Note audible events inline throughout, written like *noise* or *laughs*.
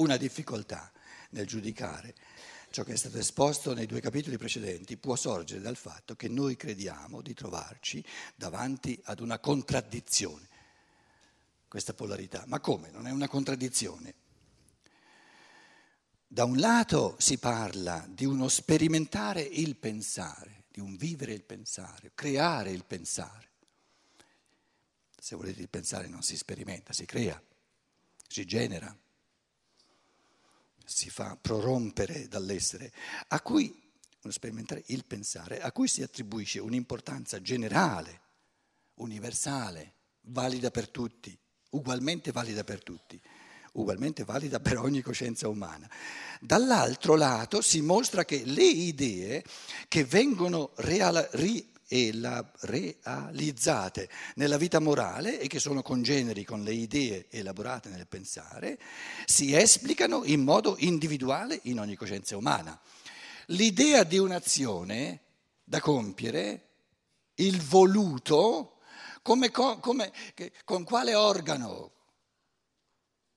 una difficoltà nel giudicare ciò che è stato esposto nei due capitoli precedenti può sorgere dal fatto che noi crediamo di trovarci davanti ad una contraddizione, questa polarità. Ma come? Non è una contraddizione. Da un lato si parla di uno sperimentare il pensare, di un vivere il pensare, creare il pensare. Se volete il pensare non si sperimenta, si crea, si genera si fa prorompere dall'essere, a cui, il pensare, a cui si attribuisce un'importanza generale, universale, valida per tutti, ugualmente valida per tutti, ugualmente valida per ogni coscienza umana. Dall'altro lato si mostra che le idee che vengono real, ri, e la realizzate nella vita morale e che sono congeneri con le idee elaborate nel pensare, si esplicano in modo individuale in ogni coscienza umana. L'idea di un'azione da compiere, il voluto, come, come, con quale organo,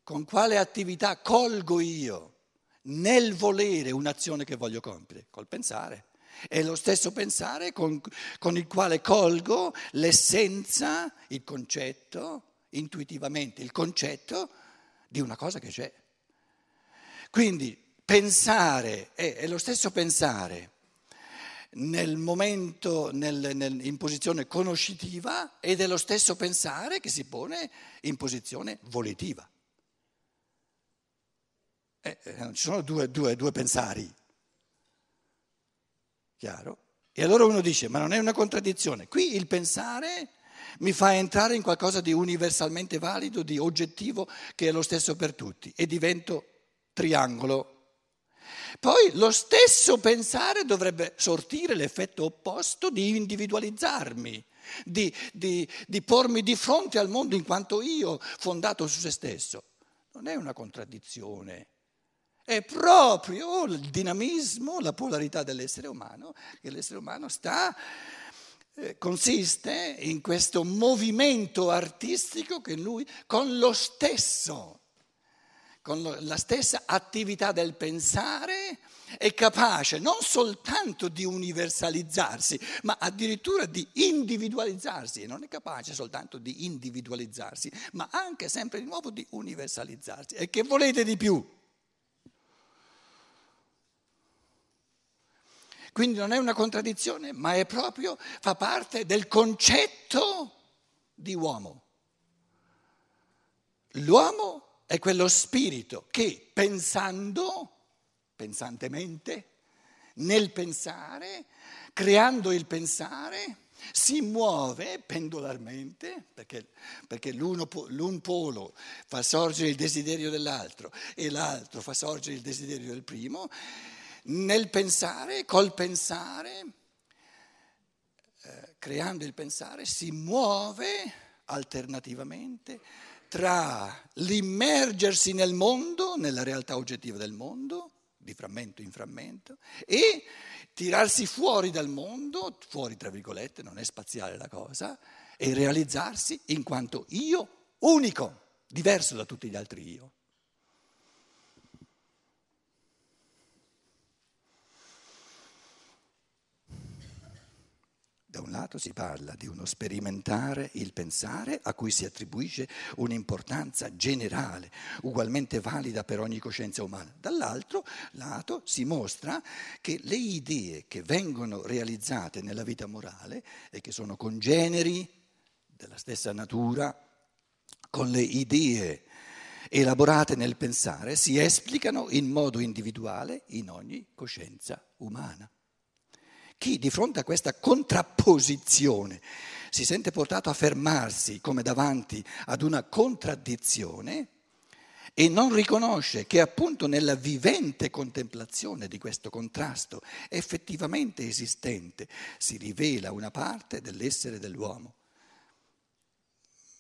con quale attività colgo io nel volere un'azione che voglio compiere? Col pensare. È lo stesso pensare con, con il quale colgo l'essenza, il concetto, intuitivamente il concetto di una cosa che c'è. Quindi pensare è, è lo stesso pensare nel momento, nel, nel, in posizione conoscitiva ed è lo stesso pensare che si pone in posizione volitiva. Eh, eh ci sono due, due, due pensari. Chiaro? E allora uno dice, ma non è una contraddizione. Qui il pensare mi fa entrare in qualcosa di universalmente valido, di oggettivo, che è lo stesso per tutti, e divento triangolo. Poi lo stesso pensare dovrebbe sortire l'effetto opposto di individualizzarmi, di, di, di pormi di fronte al mondo in quanto io, fondato su se stesso. Non è una contraddizione. È proprio il dinamismo, la polarità dell'essere umano, che l'essere umano sta, eh, consiste in questo movimento artistico che lui, con lo stesso, con la stessa attività del pensare, è capace non soltanto di universalizzarsi, ma addirittura di individualizzarsi. E non è capace soltanto di individualizzarsi, ma anche sempre di nuovo di universalizzarsi. E che volete di più? Quindi non è una contraddizione, ma è proprio, fa parte del concetto di uomo. L'uomo è quello spirito che pensando, pensantemente, nel pensare, creando il pensare, si muove pendolarmente, perché, perché l'un polo fa sorgere il desiderio dell'altro e l'altro fa sorgere il desiderio del primo, nel pensare, col pensare, eh, creando il pensare, si muove alternativamente tra l'immergersi nel mondo, nella realtà oggettiva del mondo, di frammento in frammento, e tirarsi fuori dal mondo, fuori tra virgolette, non è spaziale la cosa, e realizzarsi in quanto io unico, diverso da tutti gli altri io. Da un lato si parla di uno sperimentare il pensare a cui si attribuisce un'importanza generale, ugualmente valida per ogni coscienza umana. Dall'altro lato si mostra che le idee che vengono realizzate nella vita morale e che sono congeneri della stessa natura con le idee elaborate nel pensare si esplicano in modo individuale in ogni coscienza umana. Chi di fronte a questa contrapposizione si sente portato a fermarsi come davanti ad una contraddizione e non riconosce che appunto nella vivente contemplazione di questo contrasto effettivamente esistente si rivela una parte dell'essere dell'uomo,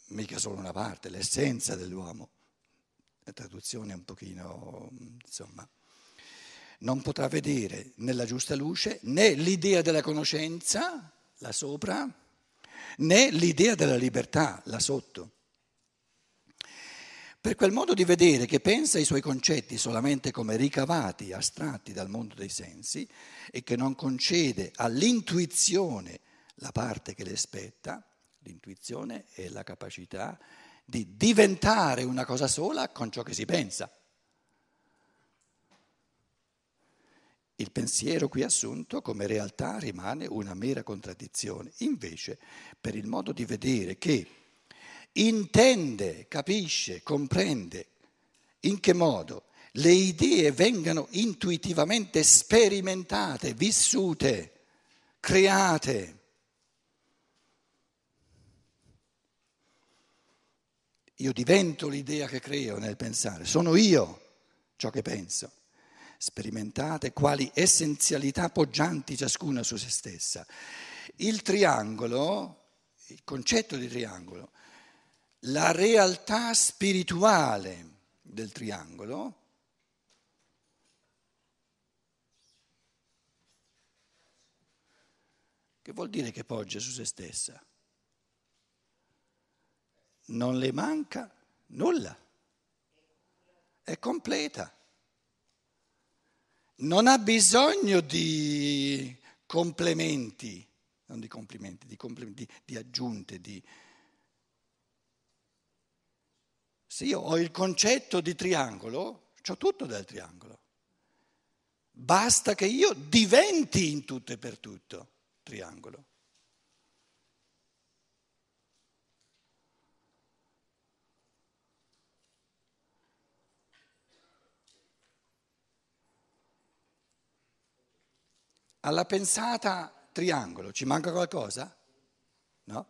mica solo una parte, l'essenza dell'uomo. La traduzione è un pochino, insomma non potrà vedere nella giusta luce né l'idea della conoscenza, là sopra, né l'idea della libertà, là sotto. per quel modo di vedere che pensa i suoi concetti solamente come ricavati, astratti dal mondo dei sensi e che non concede all'intuizione la parte che le spetta, l'intuizione è la capacità di diventare una cosa sola con ciò che si pensa. Il pensiero qui assunto come realtà rimane una mera contraddizione. Invece, per il modo di vedere che intende, capisce, comprende in che modo le idee vengano intuitivamente sperimentate, vissute, create. Io divento l'idea che creo nel pensare, sono io ciò che penso. Sperimentate quali essenzialità poggianti ciascuna su se stessa. Il triangolo, il concetto di triangolo, la realtà spirituale del triangolo che vuol dire che poggia su se stessa. Non le manca nulla, è completa. Non ha bisogno di complementi, non di complimenti, di, complimenti, di aggiunte, di, Se io ho il concetto di triangolo, ho tutto del triangolo. Basta che io diventi in tutto e per tutto triangolo. Alla pensata triangolo ci manca qualcosa? No?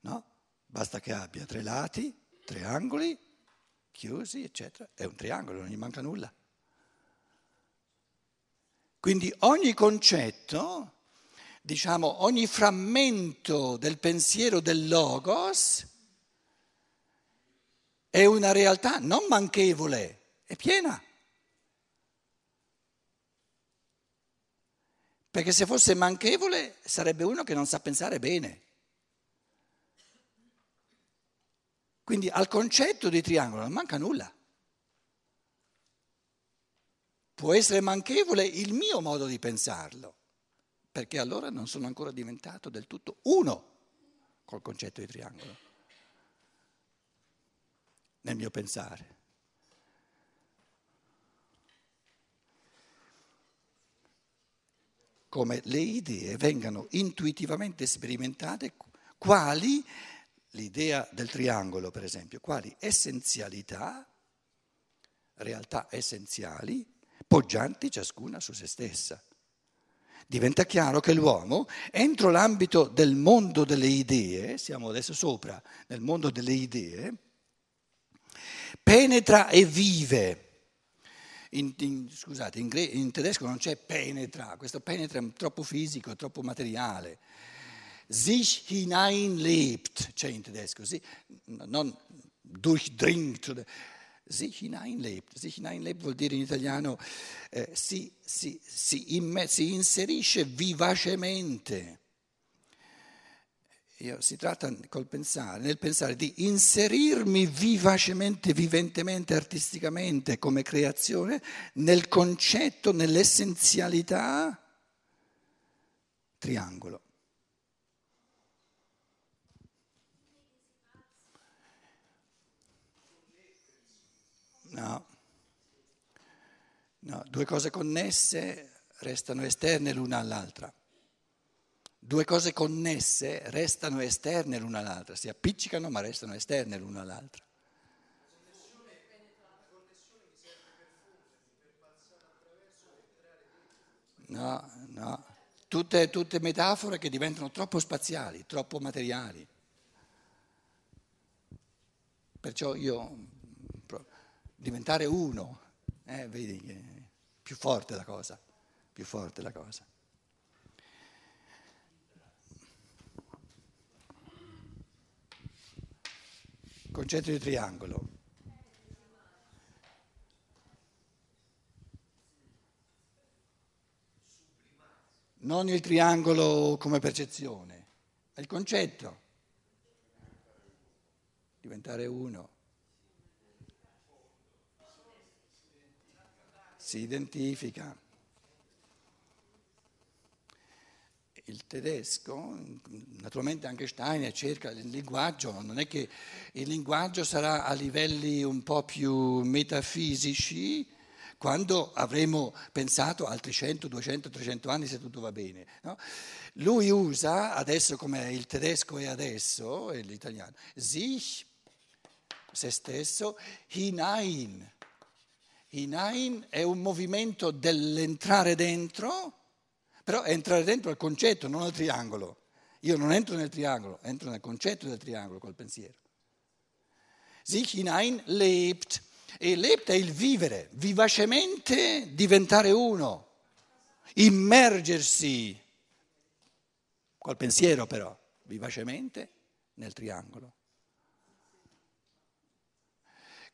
No? Basta che abbia tre lati tre angoli chiusi, eccetera. È un triangolo, non gli manca nulla. Quindi ogni concetto, diciamo, ogni frammento del pensiero del logos è una realtà non manchevole, è piena. Perché se fosse manchevole sarebbe uno che non sa pensare bene. Quindi al concetto di triangolo non manca nulla. Può essere manchevole il mio modo di pensarlo, perché allora non sono ancora diventato del tutto uno col concetto di triangolo, nel mio pensare. Come le idee vengano intuitivamente sperimentate quali l'idea del triangolo, per esempio, quali essenzialità, realtà essenziali, poggianti ciascuna su se stessa. Diventa chiaro che l'uomo, entro l'ambito del mondo delle idee, siamo adesso sopra nel mondo delle idee, penetra e vive. In, in, scusate, in, in, tedesco non c'è penetra, questo penetra è troppo fisico, troppo materiale sich hineinlebt, c'è in tedesco, si, non durchdringt, sich hineinlebt. Sich hineinlebt vuol dire in italiano eh, si, si, si, imme, si, inserisce vivacemente. Io, si tratta col pensare, nel pensare di inserirmi vivacemente, viventemente, artisticamente come creazione nel concetto, nell'essenzialità triangolo. No. no, due cose connesse restano esterne l'una all'altra. Due cose connesse restano esterne l'una all'altra, si appiccicano ma restano esterne l'una all'altra. No, no, tutte, tutte metafore che diventano troppo spaziali, troppo materiali. Perciò io diventare uno, eh, vedi che è più forte la cosa, più forte la cosa. concetto di triangolo. Non il triangolo come percezione, ma il concetto. Diventare uno. Si identifica. Il tedesco, naturalmente anche Steiner cerca il linguaggio, non è che il linguaggio sarà a livelli un po' più metafisici, quando avremo pensato altri 100, 200, 300 anni se tutto va bene. No? Lui usa, adesso come il tedesco è adesso, e l'italiano, sich, se stesso, hinein. Hinein è un movimento dell'entrare dentro, però è entrare dentro al concetto, non al triangolo. Io non entro nel triangolo, entro nel concetto del triangolo col pensiero. Sich hinein lebt. E lebt è il vivere, vivacemente diventare uno, immergersi col pensiero però, vivacemente nel triangolo.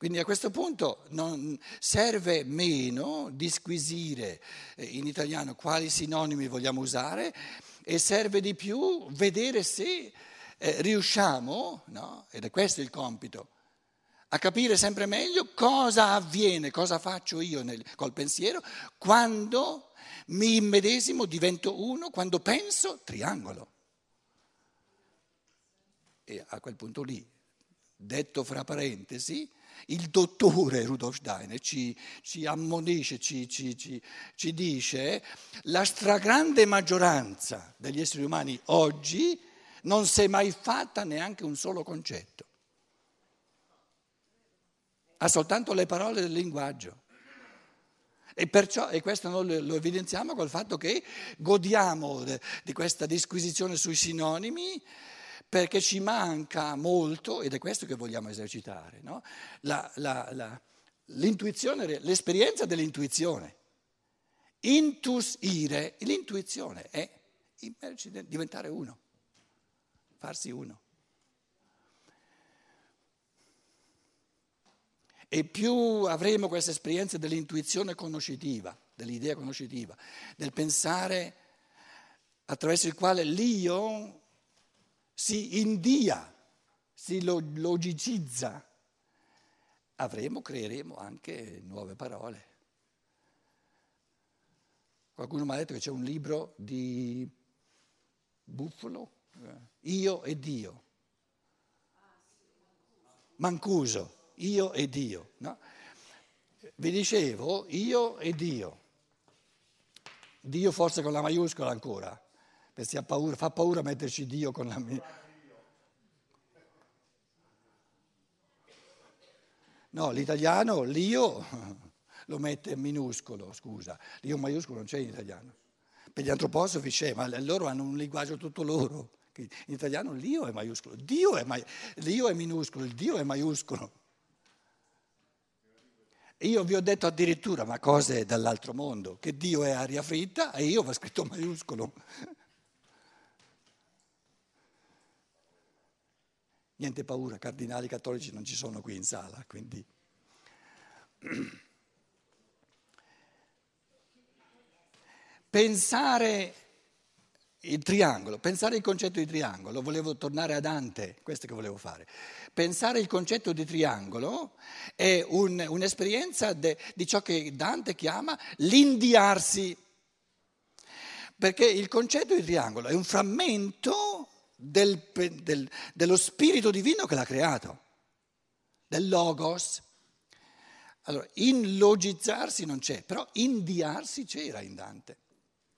Quindi a questo punto non serve meno disquisire eh, in italiano quali sinonimi vogliamo usare e serve di più vedere se eh, riusciamo, no? ed è questo il compito, a capire sempre meglio cosa avviene, cosa faccio io nel, col pensiero quando mi immedesimo, divento uno, quando penso triangolo. E a quel punto lì, detto fra parentesi, il dottore Rudolf Steiner ci, ci ammonisce, ci, ci, ci dice la stragrande maggioranza degli esseri umani oggi non si è mai fatta neanche un solo concetto ha soltanto le parole del linguaggio. E, perciò, e questo noi lo evidenziamo col fatto che godiamo di questa disquisizione sui sinonimi perché ci manca molto, ed è questo che vogliamo esercitare, no? la, la, la, l'intuizione, l'esperienza dell'intuizione. Intus ire, l'intuizione è diventare uno, farsi uno. e più avremo questa esperienza dell'intuizione conoscitiva, dell'idea conoscitiva, del pensare attraverso il quale l'io si india, si logicizza, avremo, creeremo anche nuove parole. Qualcuno mi ha detto che c'è un libro di Buffalo, Io e Dio, Mancuso io e Dio. No? Vi dicevo io e Dio. Dio forse con la maiuscola ancora, perché paura, fa paura metterci Dio con la mia. No, l'italiano l'io *laughs* lo mette in minuscolo, scusa, l'io maiuscolo non c'è in italiano. Per gli antroposofi c'è, ma loro hanno un linguaggio tutto loro. In italiano l'io è maiuscolo, Dio è, mai, l'io è minuscolo, il Dio è maiuscolo. Io vi ho detto addirittura, ma cose dall'altro mondo, che Dio è aria fritta e io va scritto maiuscolo. *laughs* Niente paura, cardinali cattolici non ci sono qui in sala, quindi... Pensare il triangolo, pensare il concetto di triangolo, volevo tornare a Dante, questo che volevo fare. Pensare il concetto di triangolo è un, un'esperienza de, di ciò che Dante chiama l'indiarsi, perché il concetto di triangolo è un frammento del, del, dello spirito divino che l'ha creato, del logos. Allora, inlogizzarsi non c'è, però indiarsi c'era in Dante.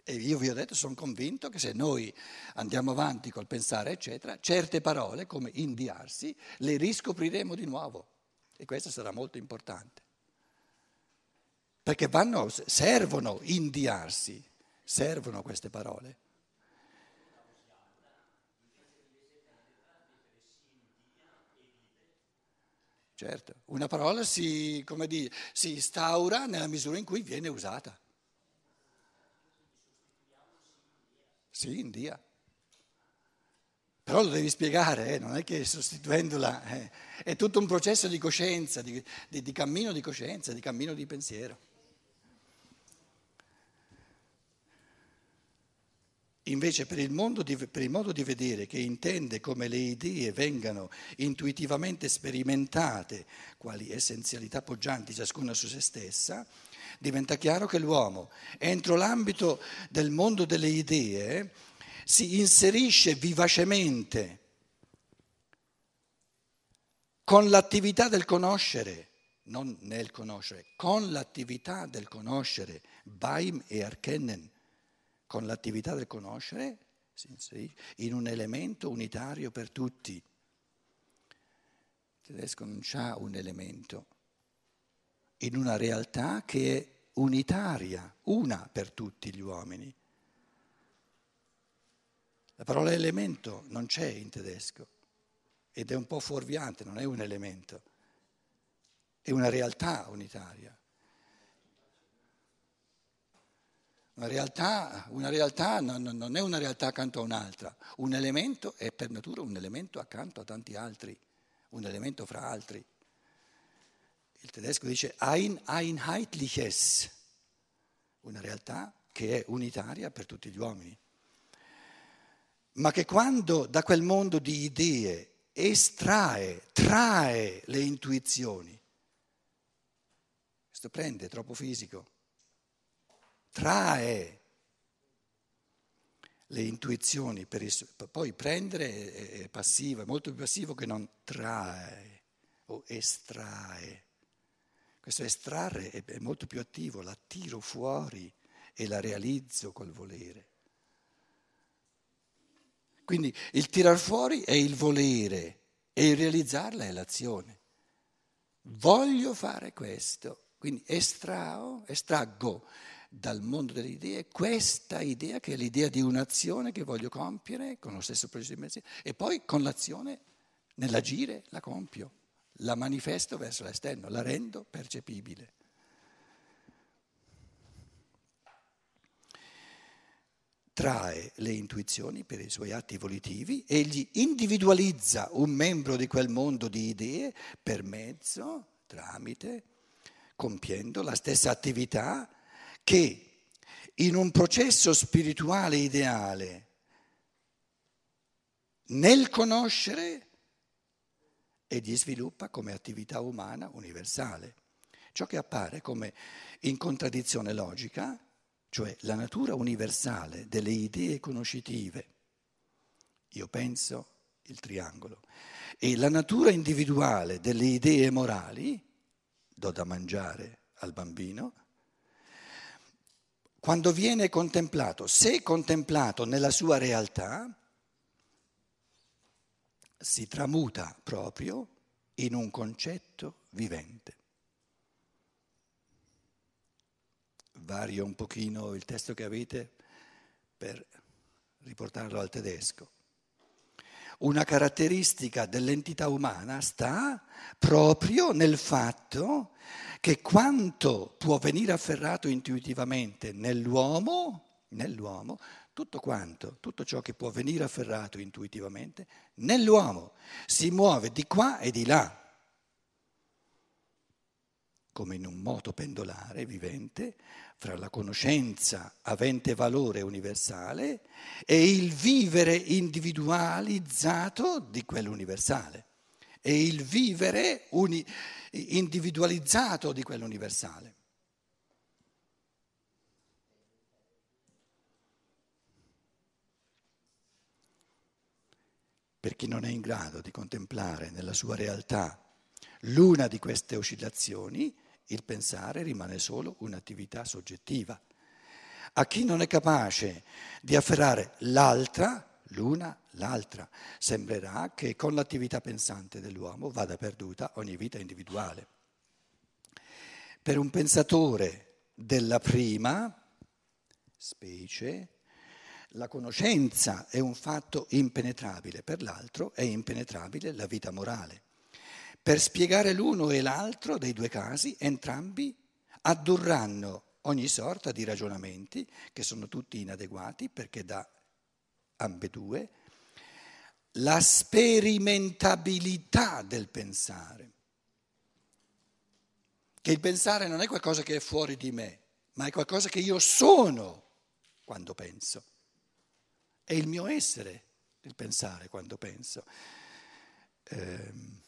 E io vi ho detto, sono convinto che se noi andiamo avanti col pensare, eccetera, certe parole, come indiarsi, le riscopriremo di nuovo. E questo sarà molto importante. Perché vanno, servono indiarsi, servono queste parole. Certo, una parola si, dire, si instaura nella misura in cui viene usata. Sì, in Dia. Però lo devi spiegare, eh? non è che sostituendola, eh? è tutto un processo di coscienza, di, di, di cammino di coscienza, di cammino di pensiero. Invece per il, di, per il, modo di vedere che intende come le idee vengano intuitivamente sperimentate, quali essenzialità poggianti ciascuna su se stessa, diventa chiaro che l'uomo, entro l'ambito del mondo delle idee, si inserisce vivacemente con l'attività del conoscere, non nel conoscere, con l'attività del conoscere, Baim e Arkennen con l'attività del conoscere in un elemento unitario per tutti. Il tedesco non ha un elemento, in una realtà che è unitaria, una per tutti gli uomini. La parola elemento non c'è in tedesco ed è un po' fuorviante, non è un elemento, è una realtà unitaria. Una realtà, una realtà non, non, è una realtà accanto a un'altra, un elemento è per natura un elemento accanto a tanti altri, un elemento fra altri. Il tedesco dice ein einheitliches, una realtà che è unitaria per tutti gli uomini, ma che quando da quel mondo di idee estrae, trae le intuizioni, questo prende, troppo fisico trae le intuizioni, per il, poi prendere è passivo, è molto più passivo che non trae o estrae. Questo estrarre è molto più attivo, la tiro fuori e la realizzo col volere. Quindi il tirar fuori è il volere e il realizzarla è l'azione. Voglio fare questo, quindi estrao, estraggo dal mondo delle idee questa idea che è l'idea di un'azione che voglio compiere con lo stesso processo e poi con l'azione nell'agire la compio, la manifesto verso l'esterno, la rendo percepibile. Trae le intuizioni per i suoi atti volitivi, egli individualizza un membro di quel mondo di idee per mezzo, tramite, compiendo la stessa attività che in un processo spirituale ideale, nel conoscere, egli sviluppa come attività umana universale. Ciò che appare come in contraddizione logica, cioè la natura universale delle idee conoscitive, io penso il triangolo, e la natura individuale delle idee morali, do da mangiare al bambino, quando viene contemplato, se contemplato nella sua realtà, si tramuta proprio in un concetto vivente. Vario un pochino il testo che avete per riportarlo al tedesco. Una caratteristica dell'entità umana sta proprio nel fatto che quanto può venire afferrato intuitivamente nell'uomo, nell'uomo, tutto quanto, tutto ciò che può venire afferrato intuitivamente, nell'uomo si muove di qua e di là, come in un moto pendolare vivente, fra la conoscenza avente valore universale e il vivere individualizzato di quell'universale e il vivere uni, individualizzato di quell'universale. Per chi non è in grado di contemplare nella sua realtà l'una di queste oscillazioni, il pensare rimane solo un'attività soggettiva. A chi non è capace di afferrare l'altra, l'una l'altra. Sembrerà che con l'attività pensante dell'uomo vada perduta ogni vita individuale. Per un pensatore della prima specie, la conoscenza è un fatto impenetrabile, per l'altro è impenetrabile la vita morale. Per spiegare l'uno e l'altro dei due casi, entrambi addurranno ogni sorta di ragionamenti che sono tutti inadeguati perché da ambedue, la sperimentabilità del pensare. Che il pensare non è qualcosa che è fuori di me, ma è qualcosa che io sono quando penso. È il mio essere il pensare quando penso. Eh,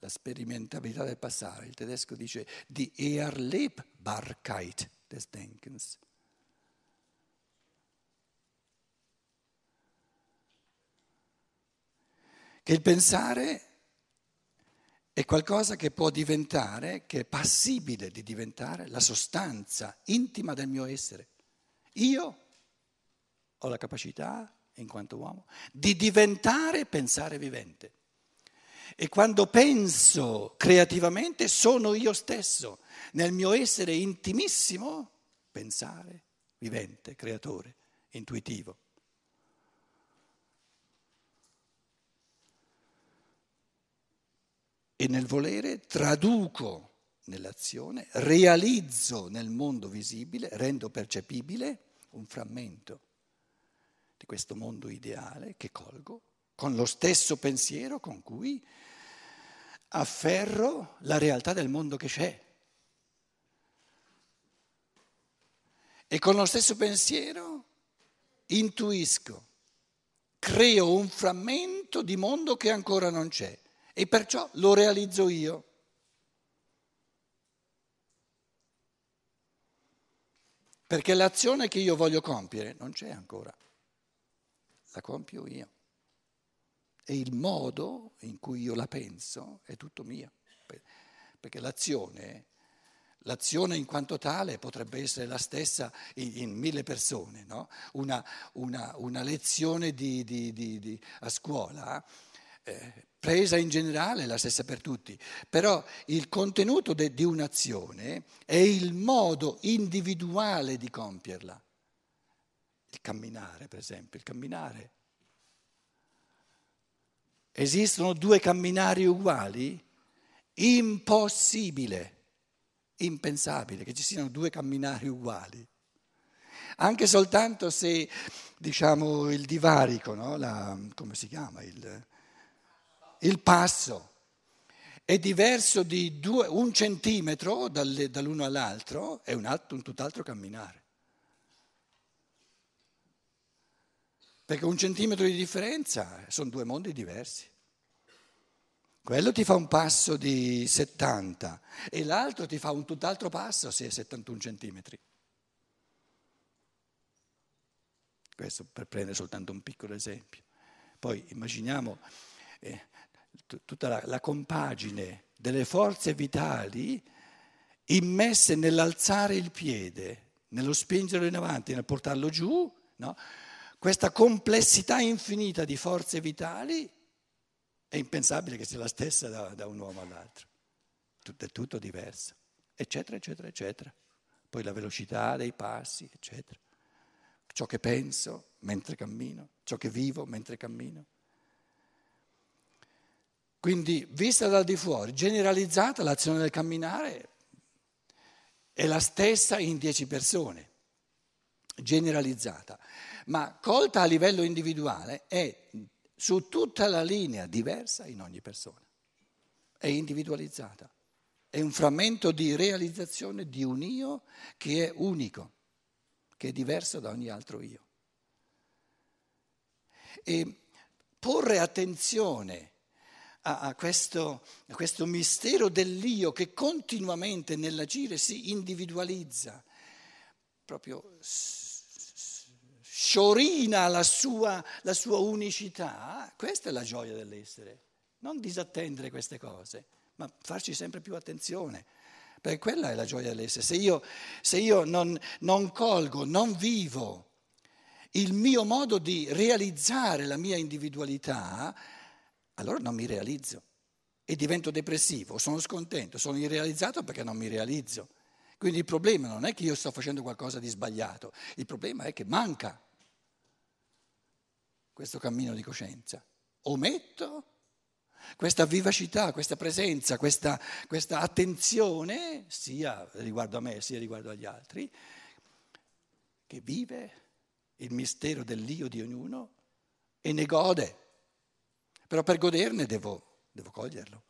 la sperimentabilità del passare, il tedesco dice die Erlebbarkeit des Denkens. Che il pensare è qualcosa che può diventare, che è passibile di diventare la sostanza intima del mio essere. Io ho la capacità, in quanto uomo, di diventare pensare vivente. E quando penso creativamente sono io stesso, nel mio essere intimissimo, pensare vivente, creatore, intuitivo. e nel volere traduco nell'azione, realizzo nel mondo visibile, rendo percepibile un frammento di questo mondo ideale che colgo con lo stesso pensiero con cui afferro la realtà del mondo che c'è. E con lo stesso pensiero intuisco, creo un frammento di mondo che ancora non c'è e perciò lo realizzo io. Perché l'azione che io voglio compiere non c'è ancora, la compio io. E il modo in cui io la penso è tutto mio. Perché l'azione, l'azione in quanto tale potrebbe essere la stessa in, in mille persone. No? Una, una, una, lezione di, di, di, a scuola eh, presa in generale è la stessa per tutti, però il contenuto de, di un'azione è il modo individuale di compierla. Il camminare, per esempio, il camminare. Esistono due camminari uguali? Impossibile, impensabile che ci siano due camminari uguali. Anche soltanto se, diciamo, il divarico, no? La, come si chiama? Il, il passo è diverso di due, un centimetro dall'uno all'altro, è un, altro, un tutt'altro camminare. Perché un centimetro di differenza sono due mondi diversi. Quello ti fa un passo di 70 e l'altro ti fa un tutt'altro passo se è 71 centimetri. Questo per prendere soltanto un piccolo esempio. Poi immaginiamo eh, tutta la, la compagine delle forze vitali immesse nell'alzare il piede, nello spingerlo in avanti, nel portarlo giù, no? Questa complessità infinita di forze vitali è impensabile che sia la stessa da, da un uomo all'altro. Tutto è tutto diverso, eccetera, eccetera, eccetera. Poi la velocità dei passi, eccetera. Ciò che penso mentre cammino, ciò che vivo mentre cammino. Quindi, vista dal di fuori, generalizzata l'azione del camminare è la stessa in dieci persone, generalizzata, ma colta a livello individuale è su tutta la linea diversa in ogni persona, è individualizzata, è un frammento di realizzazione di un io che è unico, che è diverso da ogni altro io. E porre attenzione a, questo, a questo mistero dell'io che continuamente nell'agire si individualizza, proprio sciorina la sua, la sua unicità, questa è la gioia dell'essere. Non disattendere queste cose, ma farci sempre più attenzione. Perché quella è la gioia dell'essere. Se io, se io non, non colgo, non vivo il mio modo di realizzare la mia individualità, allora non mi realizzo e divento depressivo, sono scontento, sono irrealizzato perché non mi realizzo. Quindi il problema non è che io sto facendo qualcosa di sbagliato, il problema è che manca questo cammino di coscienza. Ometto questa vivacità, questa presenza, questa, questa attenzione, sia riguardo a me sia riguardo agli altri, che vive il mistero dell'io di ognuno e ne gode. Però per goderne devo, devo coglierlo.